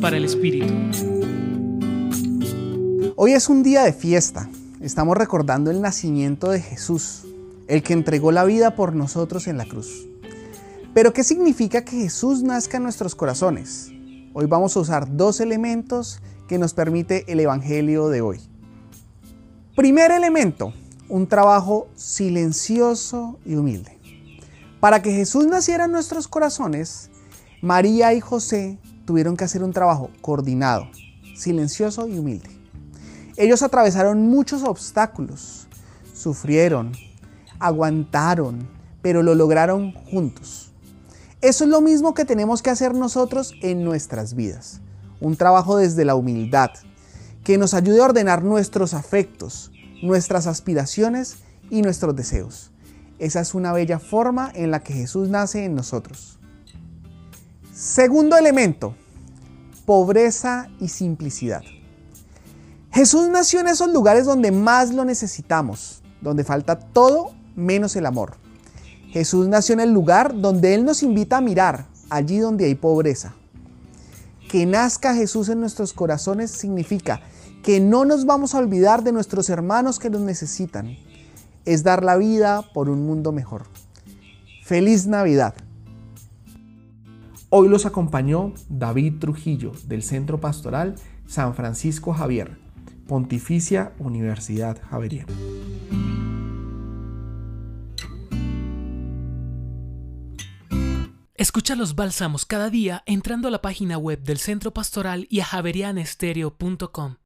Para el Espíritu. Hoy es un día de fiesta. Estamos recordando el nacimiento de Jesús, el que entregó la vida por nosotros en la cruz. Pero ¿qué significa que Jesús nazca en nuestros corazones? Hoy vamos a usar dos elementos que nos permite el Evangelio de hoy. Primer elemento, un trabajo silencioso y humilde. Para que Jesús naciera en nuestros corazones, María y José tuvieron que hacer un trabajo coordinado, silencioso y humilde. Ellos atravesaron muchos obstáculos, sufrieron, aguantaron, pero lo lograron juntos. Eso es lo mismo que tenemos que hacer nosotros en nuestras vidas. Un trabajo desde la humildad, que nos ayude a ordenar nuestros afectos, nuestras aspiraciones y nuestros deseos. Esa es una bella forma en la que Jesús nace en nosotros. Segundo elemento, pobreza y simplicidad. Jesús nació en esos lugares donde más lo necesitamos, donde falta todo menos el amor. Jesús nació en el lugar donde Él nos invita a mirar, allí donde hay pobreza. Que nazca Jesús en nuestros corazones significa que no nos vamos a olvidar de nuestros hermanos que nos necesitan. Es dar la vida por un mundo mejor. Feliz Navidad. Hoy los acompañó David Trujillo del Centro Pastoral San Francisco Javier, Pontificia Universidad Javeriana. Escucha los bálsamos cada día entrando a la página web del Centro Pastoral y a javerianestereo.com.